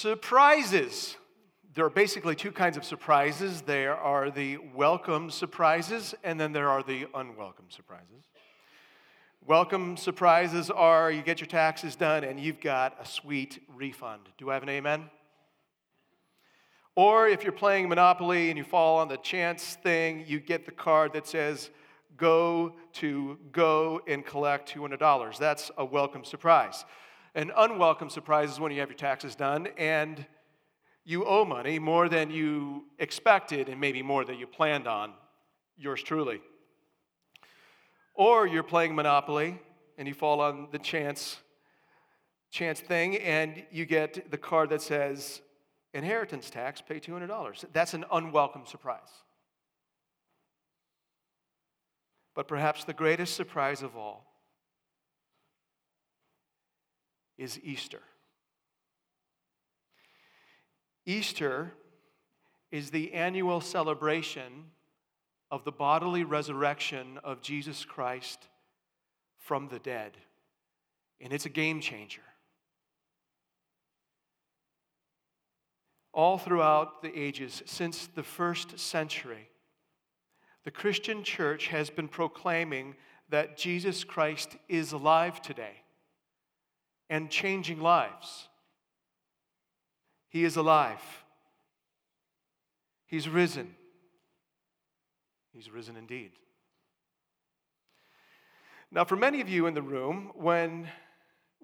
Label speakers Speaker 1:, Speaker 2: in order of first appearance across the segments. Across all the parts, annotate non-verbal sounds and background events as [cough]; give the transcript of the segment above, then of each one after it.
Speaker 1: Surprises. There are basically two kinds of surprises there are the welcome surprises, and then there are the unwelcome surprises. Welcome surprises are you get your taxes done and you've got a sweet refund. Do I have an amen? Or if you're playing Monopoly and you fall on the chance thing, you get the card that says, go to go and collect $200. That's a welcome surprise. An unwelcome surprise is when you have your taxes done and you owe money more than you expected and maybe more than you planned on. Yours truly. Or you're playing Monopoly and you fall on the chance chance thing and you get the card that says inheritance tax, pay $200. That's an unwelcome surprise. But perhaps the greatest surprise of all is Easter. Easter is the annual celebration of the bodily resurrection of Jesus Christ from the dead. And it's a game changer. All throughout the ages, since the first century, the Christian church has been proclaiming that Jesus Christ is alive today and changing lives. He is alive. He's risen. He's risen indeed. Now, for many of you in the room, when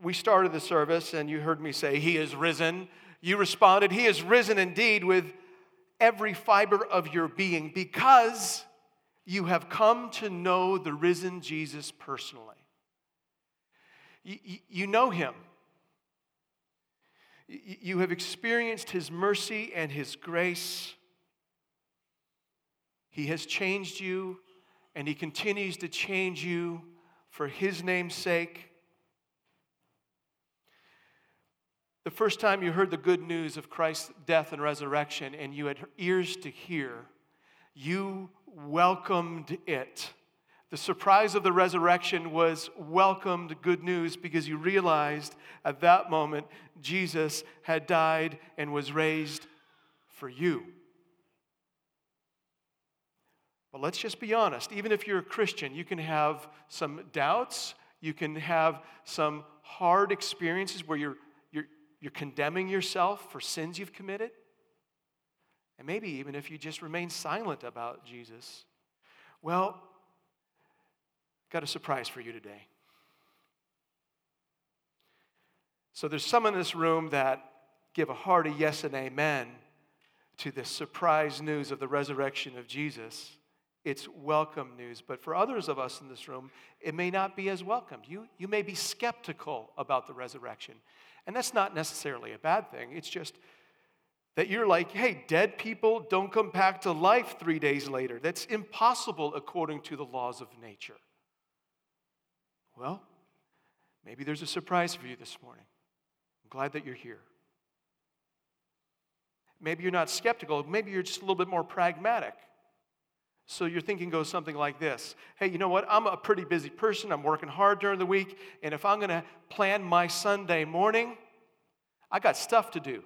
Speaker 1: we started the service and you heard me say, He is risen, you responded, He is risen indeed with every fiber of your being because you have come to know the risen Jesus personally. You, you know Him. You have experienced His mercy and His grace. He has changed you, and He continues to change you for His name's sake. The first time you heard the good news of Christ's death and resurrection, and you had ears to hear, you welcomed it. The surprise of the resurrection was welcomed good news because you realized at that moment Jesus had died and was raised for you. But let's just be honest. Even if you're a Christian, you can have some doubts, you can have some hard experiences where you're, you're, you're condemning yourself for sins you've committed. And maybe even if you just remain silent about Jesus. Well, got a surprise for you today. So there's some in this room that give a hearty yes and amen to this surprise news of the resurrection of Jesus it's welcome news. But for others of us in this room, it may not be as welcome. You, you may be skeptical about the resurrection. And that's not necessarily a bad thing. It's just that you're like, hey, dead people don't come back to life three days later. That's impossible according to the laws of nature. Well, maybe there's a surprise for you this morning. I'm glad that you're here. Maybe you're not skeptical. Maybe you're just a little bit more pragmatic. So your thinking goes something like this Hey, you know what? I'm a pretty busy person. I'm working hard during the week. And if I'm going to plan my Sunday morning, I got stuff to do.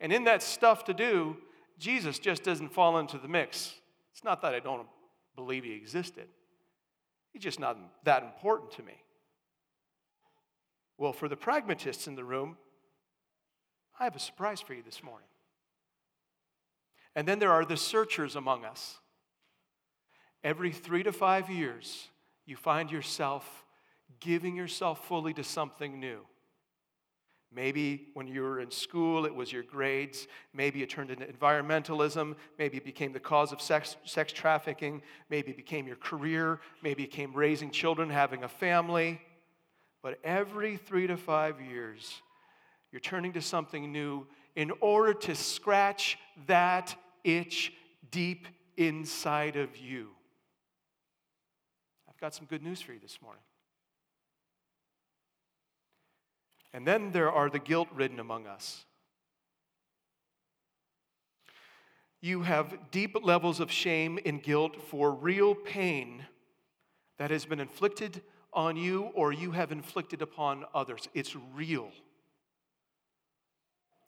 Speaker 1: And in that stuff to do, Jesus just doesn't fall into the mix. It's not that I don't believe he existed, he's just not that important to me. Well, for the pragmatists in the room, I have a surprise for you this morning. And then there are the searchers among us every three to five years, you find yourself giving yourself fully to something new. Maybe when you were in school, it was your grades. Maybe it turned into environmentalism. Maybe it became the cause of sex, sex trafficking. Maybe it became your career. Maybe it became raising children, having a family. But every three to five years, you're turning to something new in order to scratch that itch deep inside of you. I've got some good news for you this morning. And then there are the guilt ridden among us. You have deep levels of shame and guilt for real pain that has been inflicted on you or you have inflicted upon others. It's real.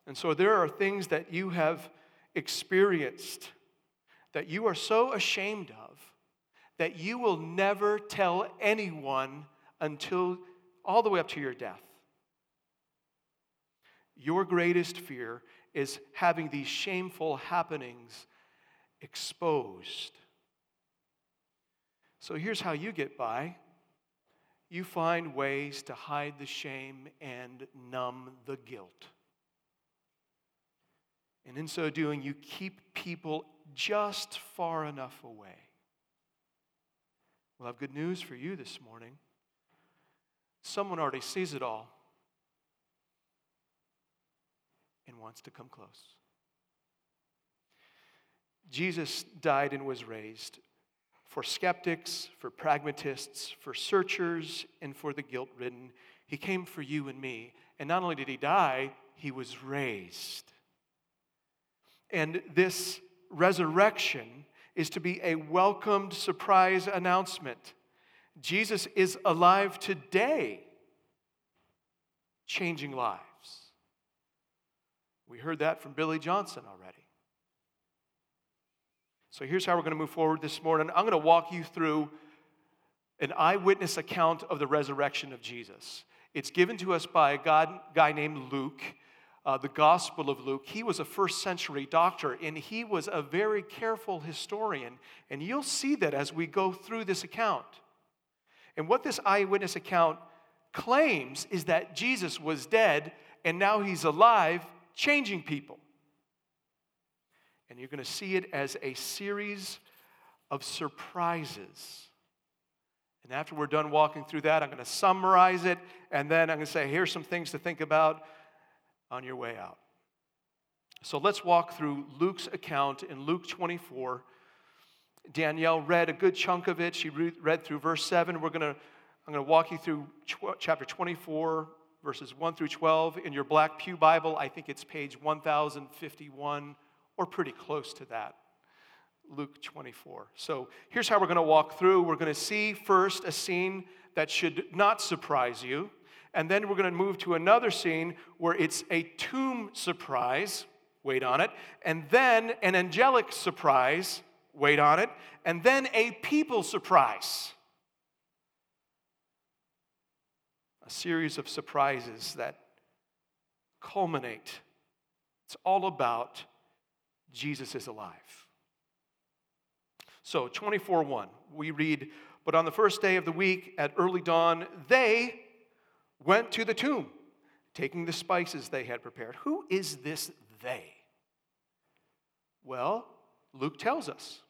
Speaker 1: And so there are things that you have experienced that you are so ashamed of that you will never tell anyone until all the way up to your death. Your greatest fear is having these shameful happenings exposed. So here's how you get by you find ways to hide the shame and numb the guilt. And in so doing, you keep people just far enough away. Well, have good news for you this morning. Someone already sees it all and wants to come close. Jesus died and was raised for skeptics, for pragmatists, for searchers, and for the guilt ridden. He came for you and me. And not only did he die, he was raised. And this resurrection is to be a welcomed surprise announcement. Jesus is alive today, changing lives. We heard that from Billy Johnson already. So here's how we're going to move forward this morning. I'm going to walk you through an eyewitness account of the resurrection of Jesus. It's given to us by a God, guy named Luke uh, the Gospel of Luke. He was a first century doctor and he was a very careful historian. And you'll see that as we go through this account. And what this eyewitness account claims is that Jesus was dead and now he's alive, changing people. And you're going to see it as a series of surprises. And after we're done walking through that, I'm going to summarize it, and then I'm going to say, here's some things to think about on your way out. So let's walk through Luke's account in Luke 24. Danielle read a good chunk of it. She read through verse 7. We're going to, I'm going to walk you through chapter 24, verses 1 through 12. In your Black Pew Bible, I think it's page 1051 or pretty close to that. Luke 24. So here's how we're going to walk through. We're going to see first a scene that should not surprise you. And then we're going to move to another scene where it's a tomb surprise, wait on it, and then an angelic surprise, wait on it, and then a people surprise. A series of surprises that culminate. It's all about Jesus is alive. So, 24 1, we read, But on the first day of the week at early dawn, they, went to the tomb, taking the spices they had prepared. Who is this they? Well, Luke tells us.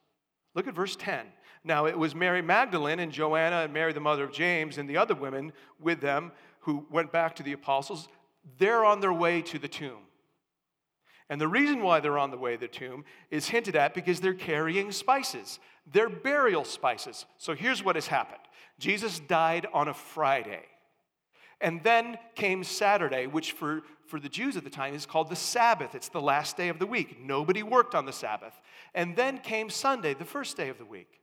Speaker 1: Look at verse 10. Now, it was Mary Magdalene and Joanna and Mary, the mother of James, and the other women with them who went back to the apostles. They're on their way to the tomb. And the reason why they're on the way to the tomb is hinted at because they're carrying spices. They're burial spices. So here's what has happened Jesus died on a Friday. And then came Saturday, which for, for the Jews at the time is called the Sabbath. It's the last day of the week. Nobody worked on the Sabbath. And then came Sunday, the first day of the week.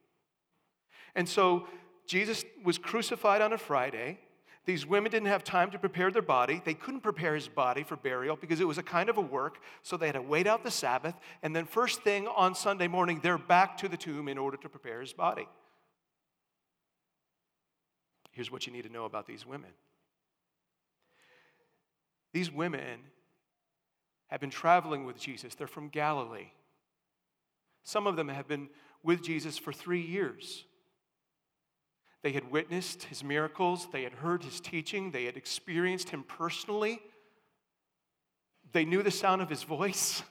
Speaker 1: And so Jesus was crucified on a Friday. These women didn't have time to prepare their body. They couldn't prepare his body for burial because it was a kind of a work. So they had to wait out the Sabbath. And then, first thing on Sunday morning, they're back to the tomb in order to prepare his body. Here's what you need to know about these women these women have been traveling with Jesus. They're from Galilee. Some of them have been with Jesus for three years. They had witnessed his miracles, they had heard his teaching, they had experienced him personally. They knew the sound of his voice.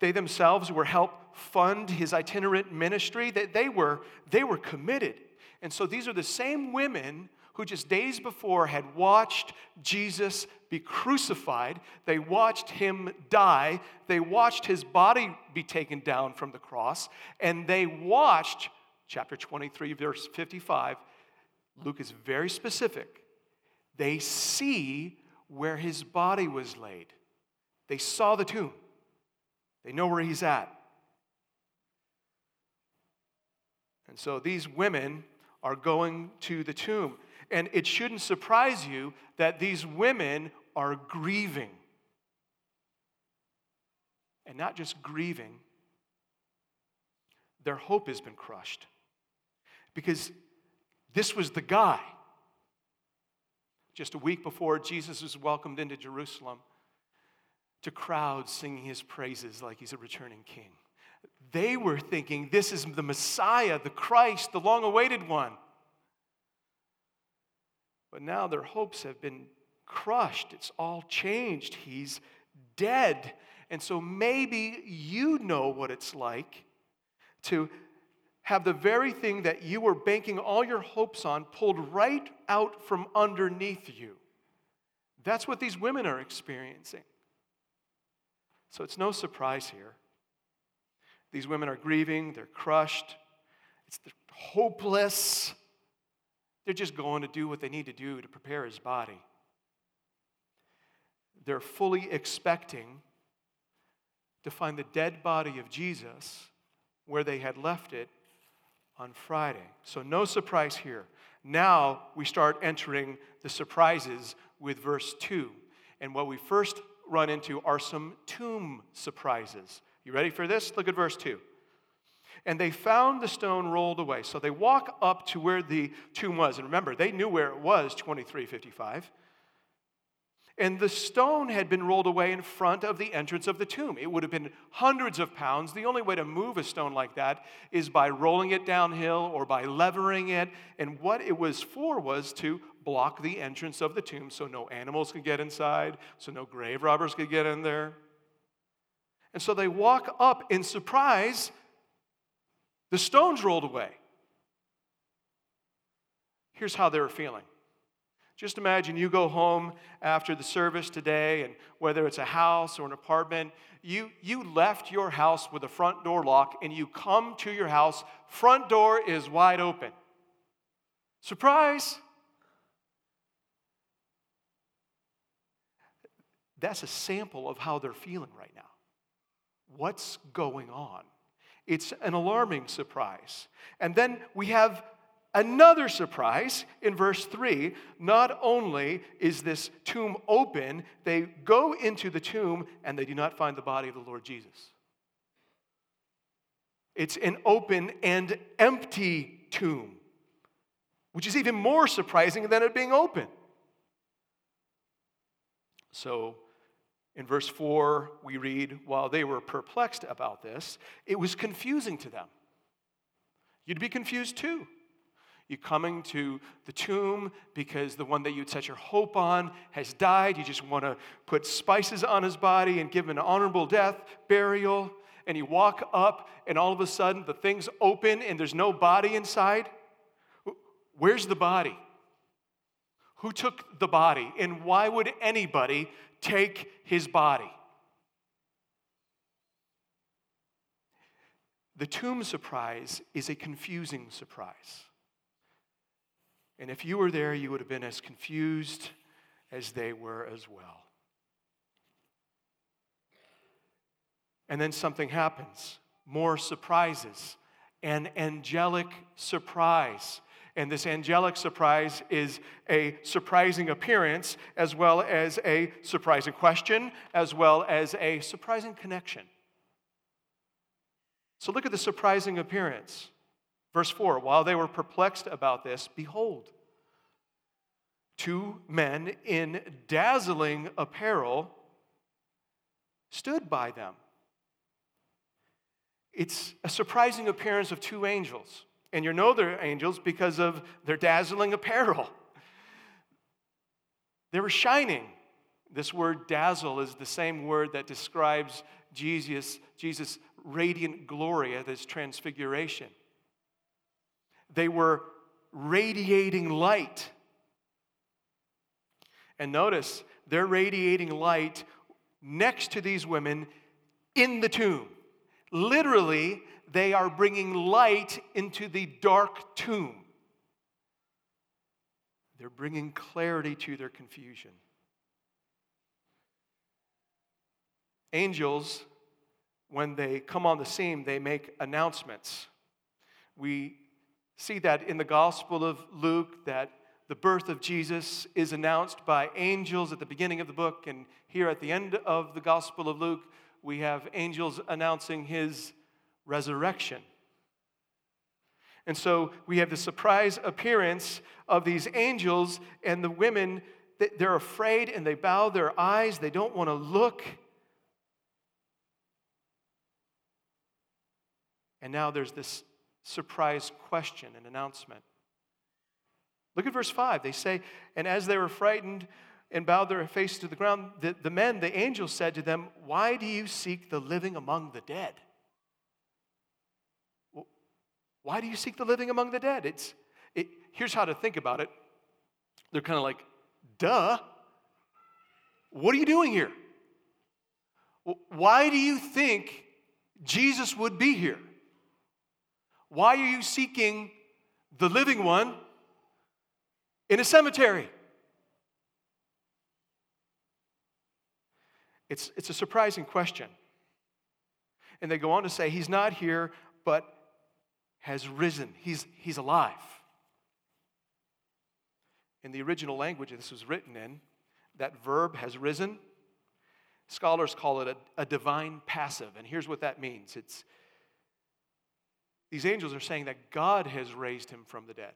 Speaker 1: They themselves were help fund his itinerant ministry. They, they, were, they were committed. And so these are the same women who just days before had watched Jesus be crucified. They watched him die. They watched his body be taken down from the cross. And they watched, chapter 23, verse 55, Luke is very specific. They see where his body was laid. They saw the tomb, they know where he's at. And so these women are going to the tomb. And it shouldn't surprise you that these women are grieving. and not just grieving, their hope has been crushed. Because this was the guy. Just a week before Jesus was welcomed into Jerusalem to crowds singing his praises like he's a returning king. They were thinking this is the Messiah, the Christ, the long awaited one. But now their hopes have been crushed. It's all changed. He's dead. And so maybe you know what it's like to have the very thing that you were banking all your hopes on pulled right out from underneath you. That's what these women are experiencing. So it's no surprise here. These women are grieving, they're crushed, it's hopeless. They're just going to do what they need to do to prepare his body. They're fully expecting to find the dead body of Jesus where they had left it on Friday. So, no surprise here. Now we start entering the surprises with verse 2. And what we first run into are some tomb surprises. You ready for this? Look at verse 2. And they found the stone rolled away. So they walk up to where the tomb was. And remember, they knew where it was 2355. And the stone had been rolled away in front of the entrance of the tomb. It would have been hundreds of pounds. The only way to move a stone like that is by rolling it downhill or by levering it. And what it was for was to block the entrance of the tomb so no animals could get inside, so no grave robbers could get in there. And so they walk up in surprise. The stone's rolled away. Here's how they were feeling just imagine you go home after the service today, and whether it's a house or an apartment, you, you left your house with a front door lock, and you come to your house, front door is wide open. Surprise! That's a sample of how they're feeling right now. What's going on? It's an alarming surprise. And then we have Another surprise in verse 3 not only is this tomb open, they go into the tomb and they do not find the body of the Lord Jesus. It's an open and empty tomb, which is even more surprising than it being open. So, in verse 4, we read, while they were perplexed about this, it was confusing to them. You'd be confused too. You coming to the tomb because the one that you'd set your hope on has died. You just want to put spices on his body and give him an honorable death, burial. And you walk up, and all of a sudden the thing's open and there's no body inside. Where's the body? Who took the body? And why would anybody take his body? The tomb surprise is a confusing surprise. And if you were there, you would have been as confused as they were as well. And then something happens more surprises, an angelic surprise. And this angelic surprise is a surprising appearance, as well as a surprising question, as well as a surprising connection. So look at the surprising appearance. Verse 4 While they were perplexed about this, behold, two men in dazzling apparel stood by them. It's a surprising appearance of two angels. And you know they're angels because of their dazzling apparel. They were shining. This word dazzle is the same word that describes Jesus, Jesus' radiant glory at his transfiguration. They were radiating light. And notice, they're radiating light next to these women in the tomb. Literally, they are bringing light into the dark tomb. They're bringing clarity to their confusion. Angels, when they come on the scene, they make announcements. We see that in the Gospel of Luke that the birth of Jesus is announced by angels at the beginning of the book, and here at the end of the Gospel of Luke, we have angels announcing his resurrection. And so we have the surprise appearance of these angels, and the women, they're afraid and they bow their eyes. They don't want to look. And now there's this surprise question and announcement. Look at verse 5. They say, And as they were frightened and bowed their faces to the ground, the, the men, the angels said to them, Why do you seek the living among the dead? Why do you seek the living among the dead? It's, it, here's how to think about it. They're kind of like, duh. What are you doing here? Why do you think Jesus would be here? Why are you seeking the living one in a cemetery? It's, it's a surprising question. And they go on to say, He's not here, but has risen. He's, he's alive. In the original language this was written in, that verb has risen. Scholars call it a, a divine passive. And here's what that means it's these angels are saying that God has raised him from the dead.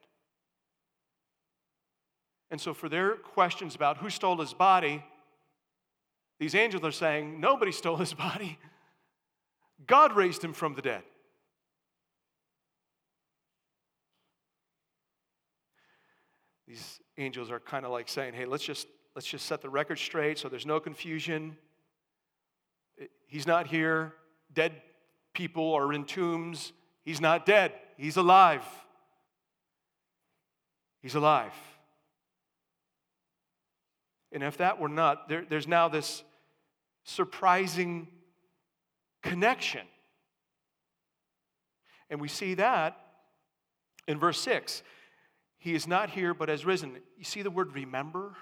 Speaker 1: And so, for their questions about who stole his body, these angels are saying, nobody stole his [laughs] body. God raised him from the dead. These angels are kind of like saying, hey, let's just, let's just set the record straight so there's no confusion. He's not here. Dead people are in tombs. He's not dead, he's alive. He's alive. And if that were not, there, there's now this surprising connection. And we see that in verse 6. He is not here, but has risen. You see the word remember?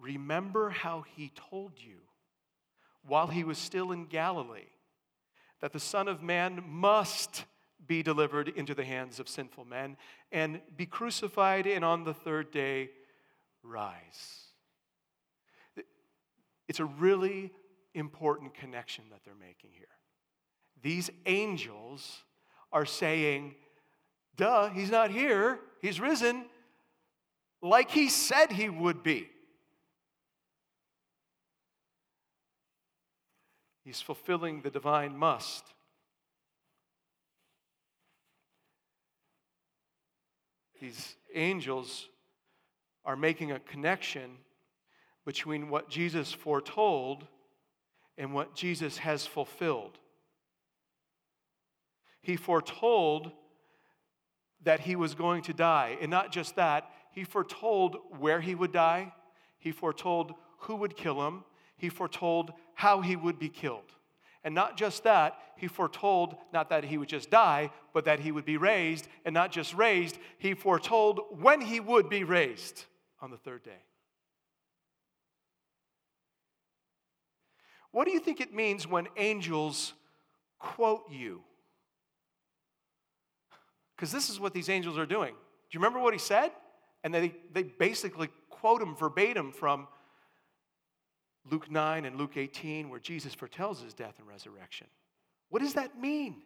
Speaker 1: Remember how he told you while he was still in Galilee that the Son of Man must be delivered into the hands of sinful men and be crucified and on the third day rise. It's a really important connection that they're making here. These angels are saying, duh, he's not here, he's risen, like he said he would be. He's fulfilling the divine must. These angels are making a connection between what Jesus foretold and what Jesus has fulfilled. He foretold that he was going to die. And not just that, he foretold where he would die, he foretold who would kill him, he foretold how he would be killed. And not just that, he foretold not that he would just die, but that he would be raised. And not just raised, he foretold when he would be raised on the third day. What do you think it means when angels quote you? Because this is what these angels are doing. Do you remember what he said? And they, they basically quote him verbatim from Luke 9 and Luke 18, where Jesus foretells his death and resurrection. What does that mean?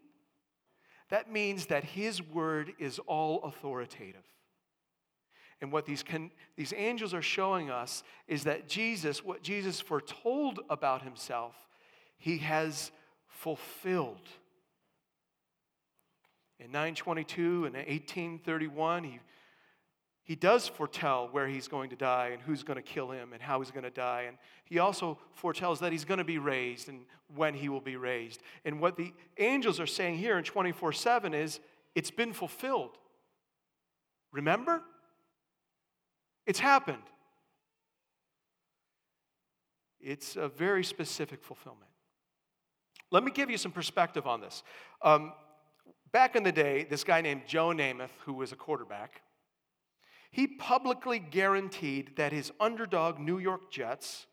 Speaker 1: That means that his word is all authoritative. And what these, can, these angels are showing us is that Jesus, what Jesus foretold about himself, he has fulfilled. In 922 and 1831, he he does foretell where he's going to die and who's going to kill him and how he's going to die. And he also foretells that he's going to be raised and when he will be raised. And what the angels are saying here in 24 7 is it's been fulfilled. Remember? It's happened. It's a very specific fulfillment. Let me give you some perspective on this. Um, back in the day, this guy named Joe Namath, who was a quarterback, he publicly guaranteed that his underdog New York Jets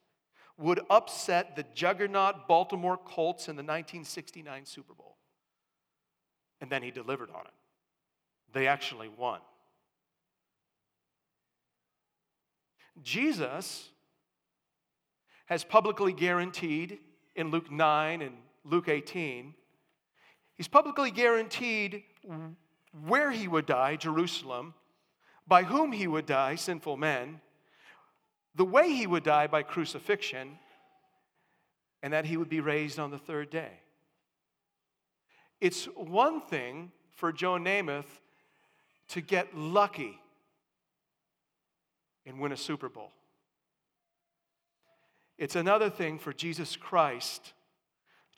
Speaker 1: would upset the juggernaut Baltimore Colts in the 1969 Super Bowl. And then he delivered on it. They actually won. Jesus has publicly guaranteed in Luke 9 and Luke 18. He's publicly guaranteed where he would die, Jerusalem, by whom he would die, sinful men, the way he would die by crucifixion, and that he would be raised on the third day. It's one thing for Joe Namath to get lucky and win a Super Bowl. It's another thing for Jesus Christ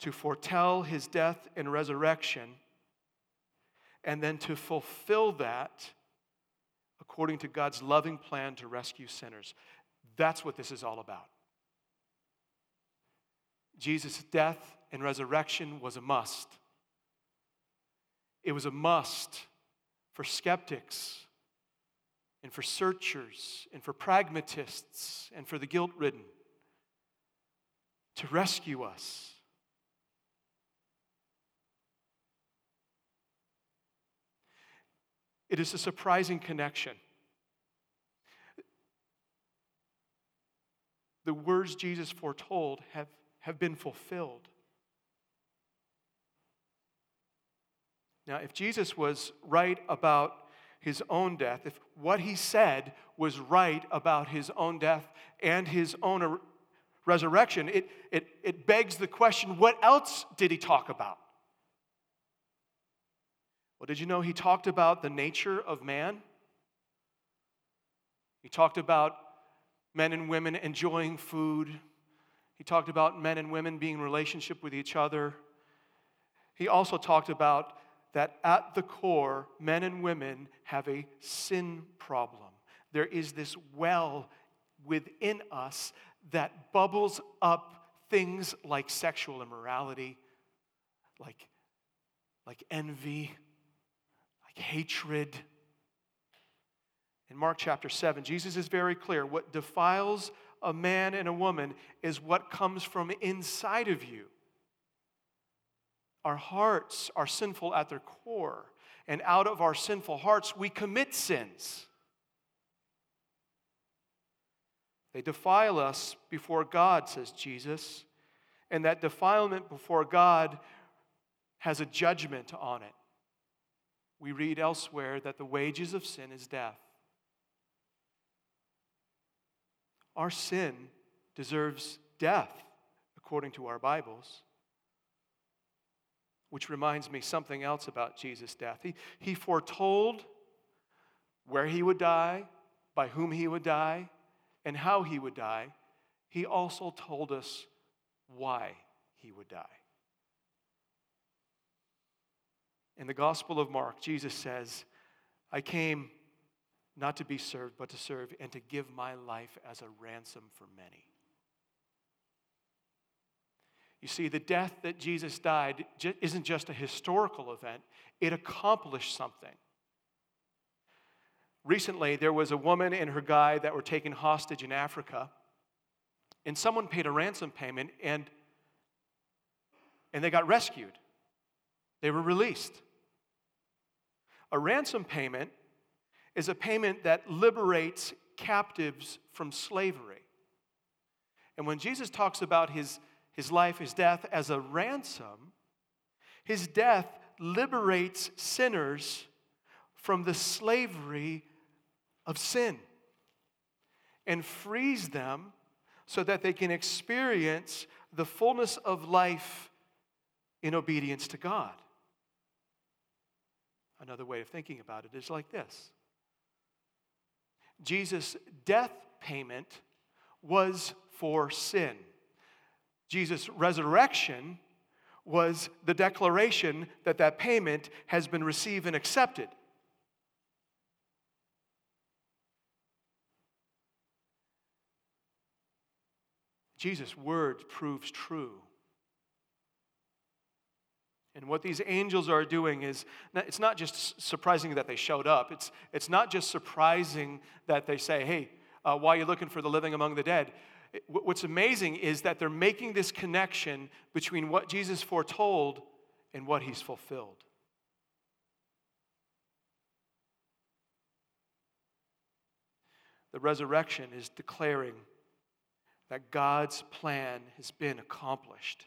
Speaker 1: to foretell his death and resurrection and then to fulfill that according to God's loving plan to rescue sinners. That's what this is all about. Jesus' death and resurrection was a must. It was a must for skeptics and for searchers and for pragmatists and for the guilt ridden to rescue us. It is a surprising connection. The words Jesus foretold have, have been fulfilled. Now, if Jesus was right about his own death, if what he said was right about his own death and his own resurrection, it, it, it begs the question what else did he talk about? Well, did you know he talked about the nature of man? He talked about men and women enjoying food. He talked about men and women being in relationship with each other. He also talked about that at the core, men and women have a sin problem. There is this well within us that bubbles up things like sexual immorality, like, like envy, like hatred. In Mark chapter 7, Jesus is very clear what defiles a man and a woman is what comes from inside of you. Our hearts are sinful at their core, and out of our sinful hearts, we commit sins. They defile us before God, says Jesus, and that defilement before God has a judgment on it. We read elsewhere that the wages of sin is death. Our sin deserves death, according to our Bibles. Which reminds me something else about Jesus' death. He, he foretold where he would die, by whom he would die, and how he would die. He also told us why he would die. In the Gospel of Mark, Jesus says, I came not to be served, but to serve and to give my life as a ransom for many. You see, the death that Jesus died isn't just a historical event, it accomplished something. Recently, there was a woman and her guy that were taken hostage in Africa, and someone paid a ransom payment, and, and they got rescued. They were released. A ransom payment is a payment that liberates captives from slavery. And when Jesus talks about his his life, his death as a ransom, his death liberates sinners from the slavery of sin and frees them so that they can experience the fullness of life in obedience to God. Another way of thinking about it is like this Jesus' death payment was for sin. Jesus' resurrection was the declaration that that payment has been received and accepted. Jesus' word proves true. And what these angels are doing is, it's not just surprising that they showed up. It's, it's not just surprising that they say, hey, uh, why are you looking for the living among the dead? what's amazing is that they're making this connection between what Jesus foretold and what he's fulfilled. The resurrection is declaring that God's plan has been accomplished.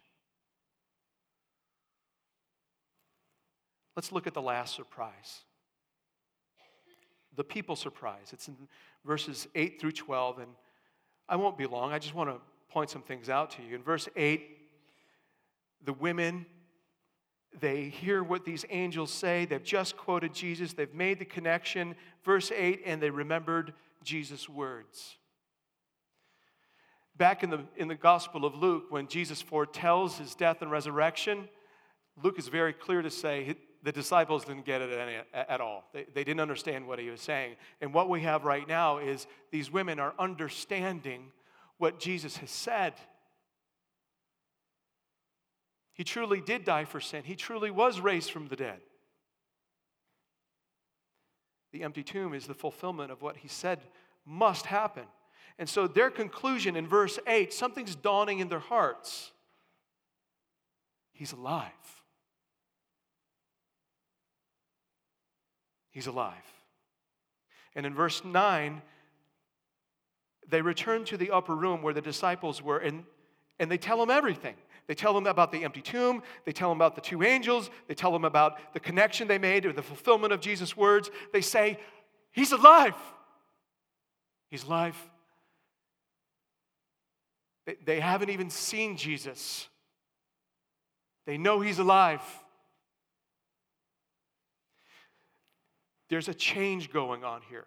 Speaker 1: Let's look at the last surprise. The people surprise. It's in verses 8 through 12, and I won't be long. I just want to point some things out to you. In verse 8, the women, they hear what these angels say. They've just quoted Jesus, they've made the connection. Verse 8, and they remembered Jesus' words. Back in the, in the Gospel of Luke, when Jesus foretells his death and resurrection, Luke is very clear to say the disciples didn't get it any, at all. They, they didn't understand what he was saying. And what we have right now is these women are understanding what Jesus has said. He truly did die for sin, he truly was raised from the dead. The empty tomb is the fulfillment of what he said must happen. And so their conclusion in verse 8 something's dawning in their hearts. He's alive. He's alive. And in verse 9, they return to the upper room where the disciples were, and, and they tell them everything. They tell them about the empty tomb. They tell them about the two angels. They tell them about the connection they made or the fulfillment of Jesus' words. They say, He's alive. He's alive. They, they haven't even seen Jesus, they know He's alive. There's a change going on here.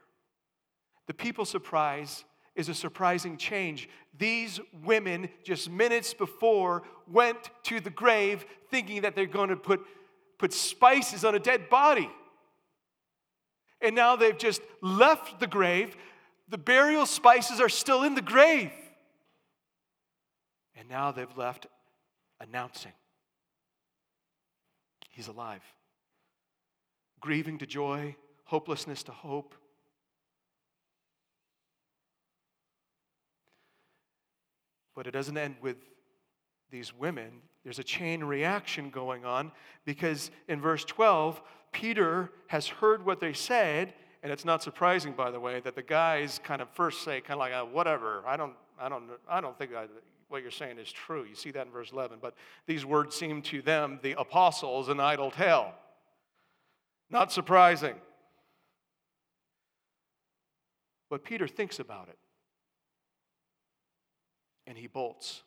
Speaker 1: The people surprise is a surprising change. These women, just minutes before, went to the grave thinking that they're going to put, put spices on a dead body. And now they've just left the grave. The burial spices are still in the grave. And now they've left announcing He's alive. Grieving to joy, hopelessness to hope. But it doesn't end with these women. There's a chain reaction going on because in verse 12, Peter has heard what they said, and it's not surprising, by the way, that the guys kind of first say, kind of like, oh, whatever, I don't, I don't, I don't think I, what you're saying is true. You see that in verse 11. But these words seem to them, the apostles, an idle tale. Not surprising. But Peter thinks about it and he bolts.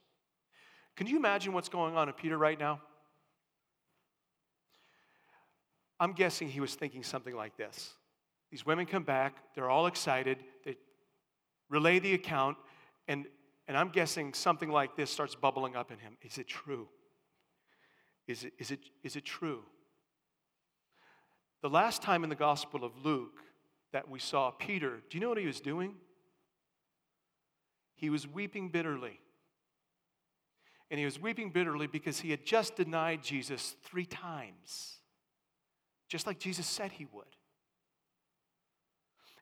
Speaker 1: Can you imagine what's going on in Peter right now? I'm guessing he was thinking something like this. These women come back, they're all excited, they relay the account, and, and I'm guessing something like this starts bubbling up in him. Is it true? Is it, is, it, is it true? The last time in the Gospel of Luke, that we saw Peter, do you know what he was doing? He was weeping bitterly. And he was weeping bitterly because he had just denied Jesus three times, just like Jesus said he would.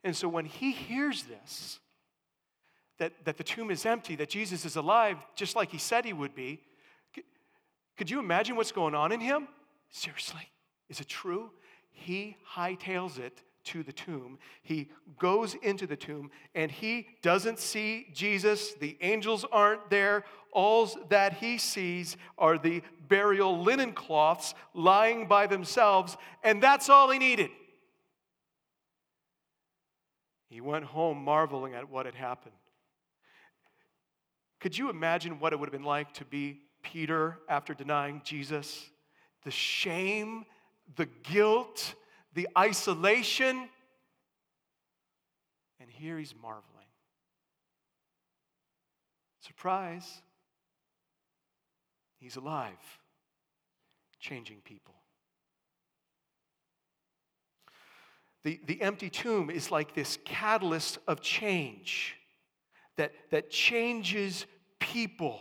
Speaker 1: And so when he hears this, that, that the tomb is empty, that Jesus is alive, just like he said he would be, could you imagine what's going on in him? Seriously, is it true? He hightails it to the tomb. He goes into the tomb and he doesn't see Jesus. The angels aren't there. All that he sees are the burial linen cloths lying by themselves, and that's all he needed. He went home marveling at what had happened. Could you imagine what it would have been like to be Peter after denying Jesus? The shame, the guilt, the isolation. And here he's marveling. Surprise, he's alive, changing people. The, the empty tomb is like this catalyst of change that, that changes people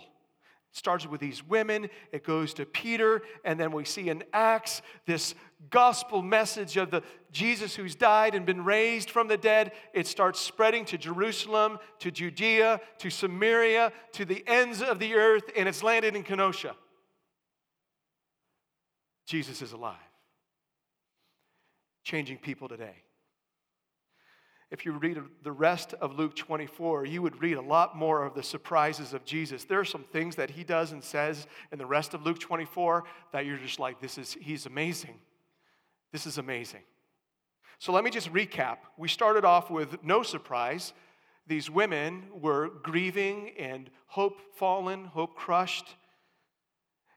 Speaker 1: It starts with these women, it goes to Peter, and then we see in Acts this gospel message of the Jesus who's died and been raised from the dead. It starts spreading to Jerusalem, to Judea, to Samaria, to the ends of the earth, and it's landed in Kenosha. Jesus is alive, changing people today. if you read the rest of Luke 24, you would read a lot more of the surprises of Jesus. There are some things that he does and says in the rest of Luke 24 that you're just like, this is, he's amazing. This is amazing. So let me just recap. We started off with no surprise. These women were grieving and hope fallen, hope crushed.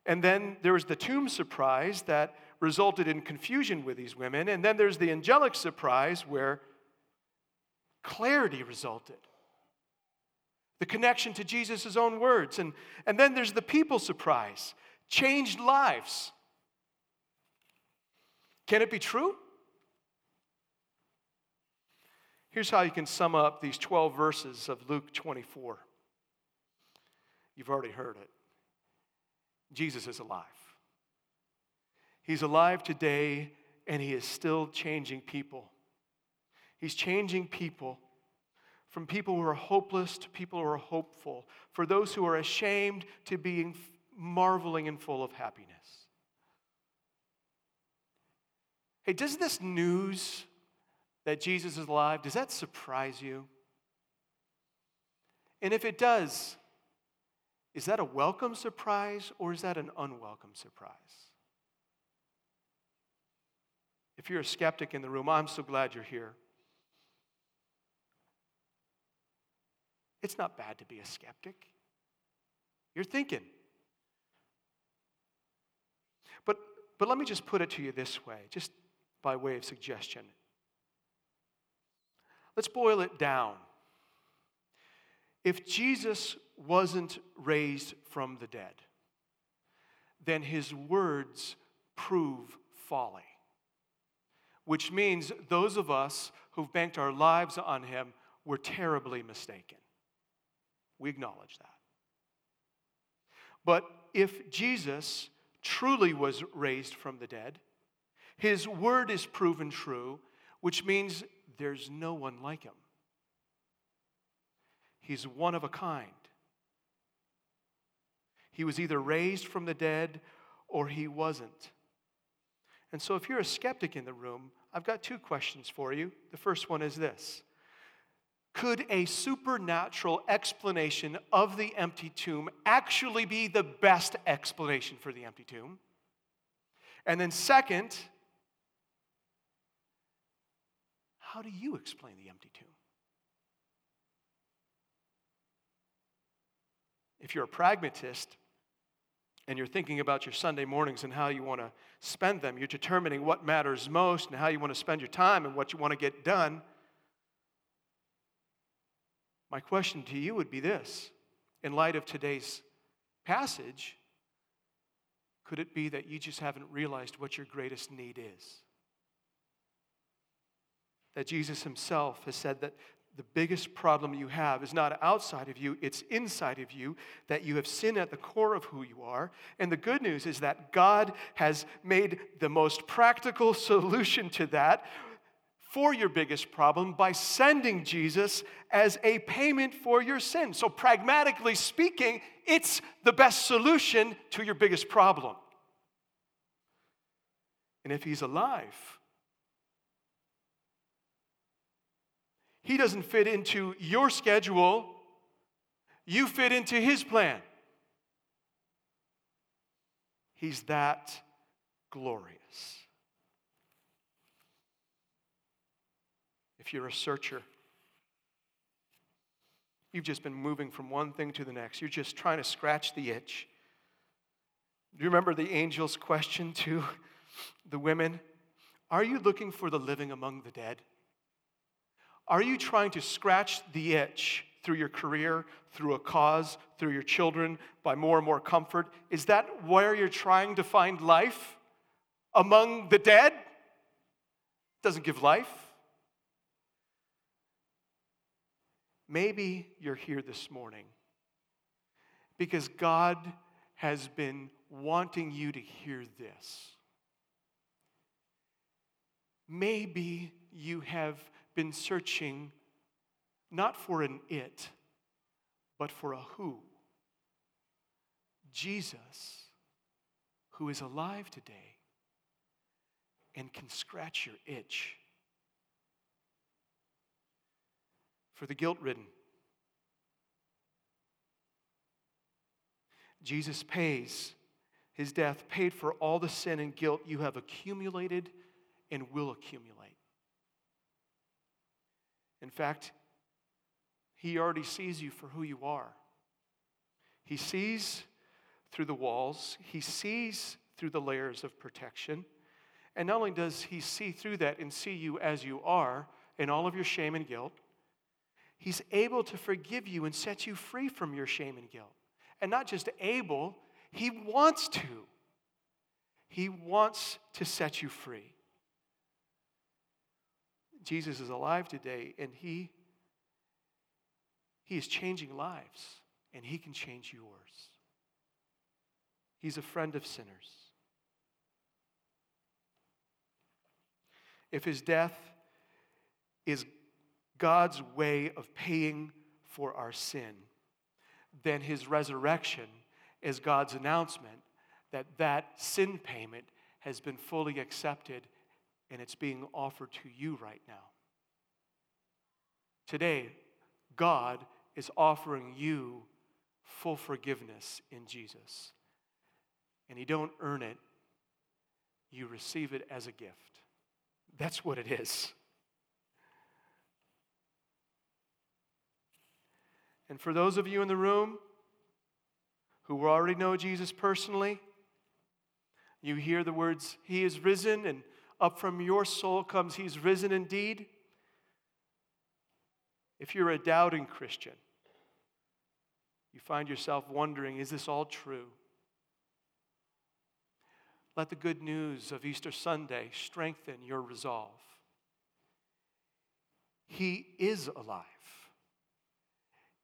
Speaker 1: And then there was the tomb surprise that resulted in confusion with these women. And then there's the angelic surprise where clarity resulted. The connection to Jesus' own words. And, and then there's the people surprise, changed lives. Can it be true? Here's how you can sum up these 12 verses of Luke 24. You've already heard it. Jesus is alive. He's alive today, and he is still changing people. He's changing people from people who are hopeless to people who are hopeful, for those who are ashamed to being marveling and full of happiness. Hey, does this news that Jesus is alive, does that surprise you? And if it does, is that a welcome surprise or is that an unwelcome surprise? If you're a skeptic in the room, I'm so glad you're here. It's not bad to be a skeptic. You're thinking. But, but let me just put it to you this way, just by way of suggestion. Let's boil it down. If Jesus wasn't raised from the dead, then his words prove folly. Which means those of us who've banked our lives on him were terribly mistaken. We acknowledge that. But if Jesus truly was raised from the dead, his word is proven true, which means there's no one like him. He's one of a kind. He was either raised from the dead or he wasn't. And so, if you're a skeptic in the room, I've got two questions for you. The first one is this could a supernatural explanation of the empty tomb actually be the best explanation for the empty tomb? And then, second, how do you explain the empty tomb? If you're a pragmatist and you're thinking about your Sunday mornings and how you want to spend them, you're determining what matters most and how you want to spend your time and what you want to get done my question to you would be this in light of today's passage, could it be that you just haven't realized what your greatest need is? That Jesus himself has said that the biggest problem you have is not outside of you, it's inside of you, that you have sin at the core of who you are. And the good news is that God has made the most practical [laughs] solution to that for your biggest problem by sending Jesus as a payment for your sin. So, pragmatically speaking, it's the best solution to your biggest problem. And if he's alive, he doesn't fit into your schedule, you fit into his plan. He's that glorious. if you're a searcher. You've just been moving from one thing to the next. You're just trying to scratch the itch. Do you remember the angel's question to the women? Are you looking for the living among the dead? Are you trying to scratch the itch through your career, through a cause, through your children, by more and more comfort? Is that where you're trying to find life? Among the dead? Doesn't give life. Maybe you're here this morning because God has been wanting you to hear this. Maybe you have been searching not for an it, but for a who. Jesus, who is alive today and can scratch your itch for the guilt ridden. Jesus pays, his death paid for all the sin and guilt you have accumulated and will accumulate. In fact, he already sees you for who you are. He sees through the walls, he sees through the layers of protection. And not only does he see through that and see you as you are in all of your shame and guilt, he's able to forgive you and set you free from your shame and guilt. And not just able, he wants to. He wants to set you free. Jesus is alive today and he he is changing lives and he can change yours. He's a friend of sinners. If his death is God's way of paying for our sin, then his resurrection is God's announcement that that sin payment has been fully accepted and it's being offered to you right now. Today, God is offering you full forgiveness in Jesus. And you don't earn it, you receive it as a gift. That's what it is. And for those of you in the room who already know Jesus personally, you hear the words, He is risen, and up from your soul comes, He's risen indeed. If you're a doubting Christian, you find yourself wondering, is this all true? Let the good news of Easter Sunday strengthen your resolve. He is alive.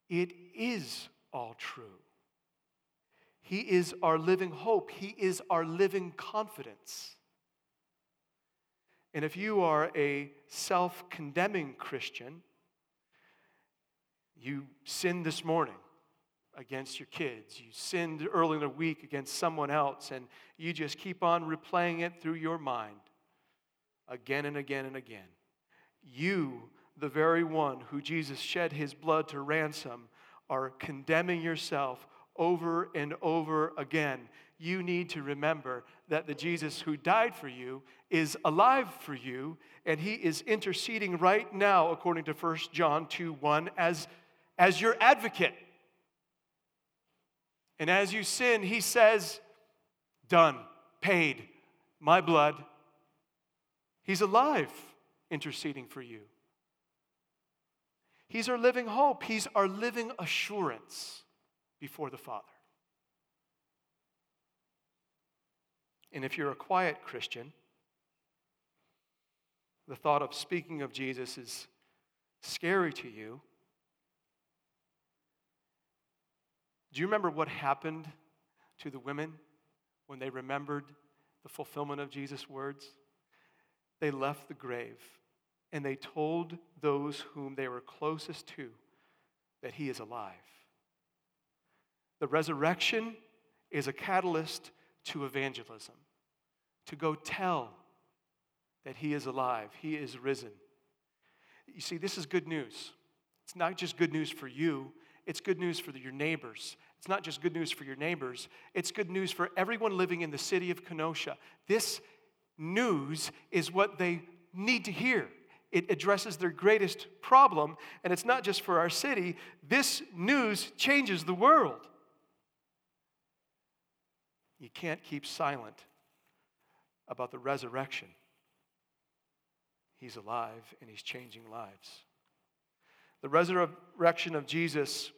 Speaker 1: It is all true. He is our living hope. He is our living confidence. And if you are a self condemning Christian, you sinned this morning against your kids, you sinned early in the week against someone else, and you just keep on replaying it through your mind again and again and again. You, the very one who Jesus shed his blood to ransom, are condemning yourself over and over again. You need to remember that the Jesus who died for you is alive for you, and he is interceding right now, according to 1 John 2 1, as as your advocate. And as you sin, he says, Done, paid, my blood. He's alive, interceding for you. He's our living hope, He's our living assurance before the Father. And if you're a quiet Christian, the thought of speaking of Jesus is scary to you Do you remember what happened to the women when they remembered the fulfillment of Jesus' words? They left the grave and they told those whom they were closest to that he is alive. The resurrection is a catalyst to evangelism, to go tell that he is alive, he is risen. You see, this is good news. It's not just good news for you, it's good news for your neighbors. It's not just good news for your neighbors, it's good news for everyone living in the city of Kenosha. This news is what they need to hear. It addresses their greatest problem, and it's not just for our city. This news changes the world. You can't keep silent about the resurrection. He's alive and he's changing lives. The resurrection of Jesus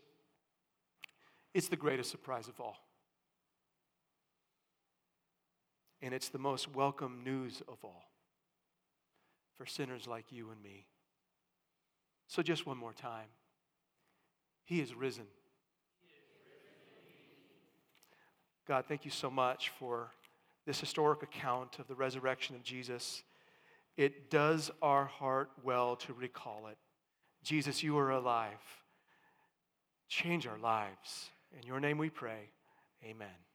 Speaker 1: it's the greatest surprise of all. And it's the most welcome news of all for sinners like you and me. So, just one more time He is risen. God, thank you so much for this historic account of the resurrection of Jesus. It does our heart well to recall it. Jesus, you are alive. Change our lives. In your name we pray. Amen.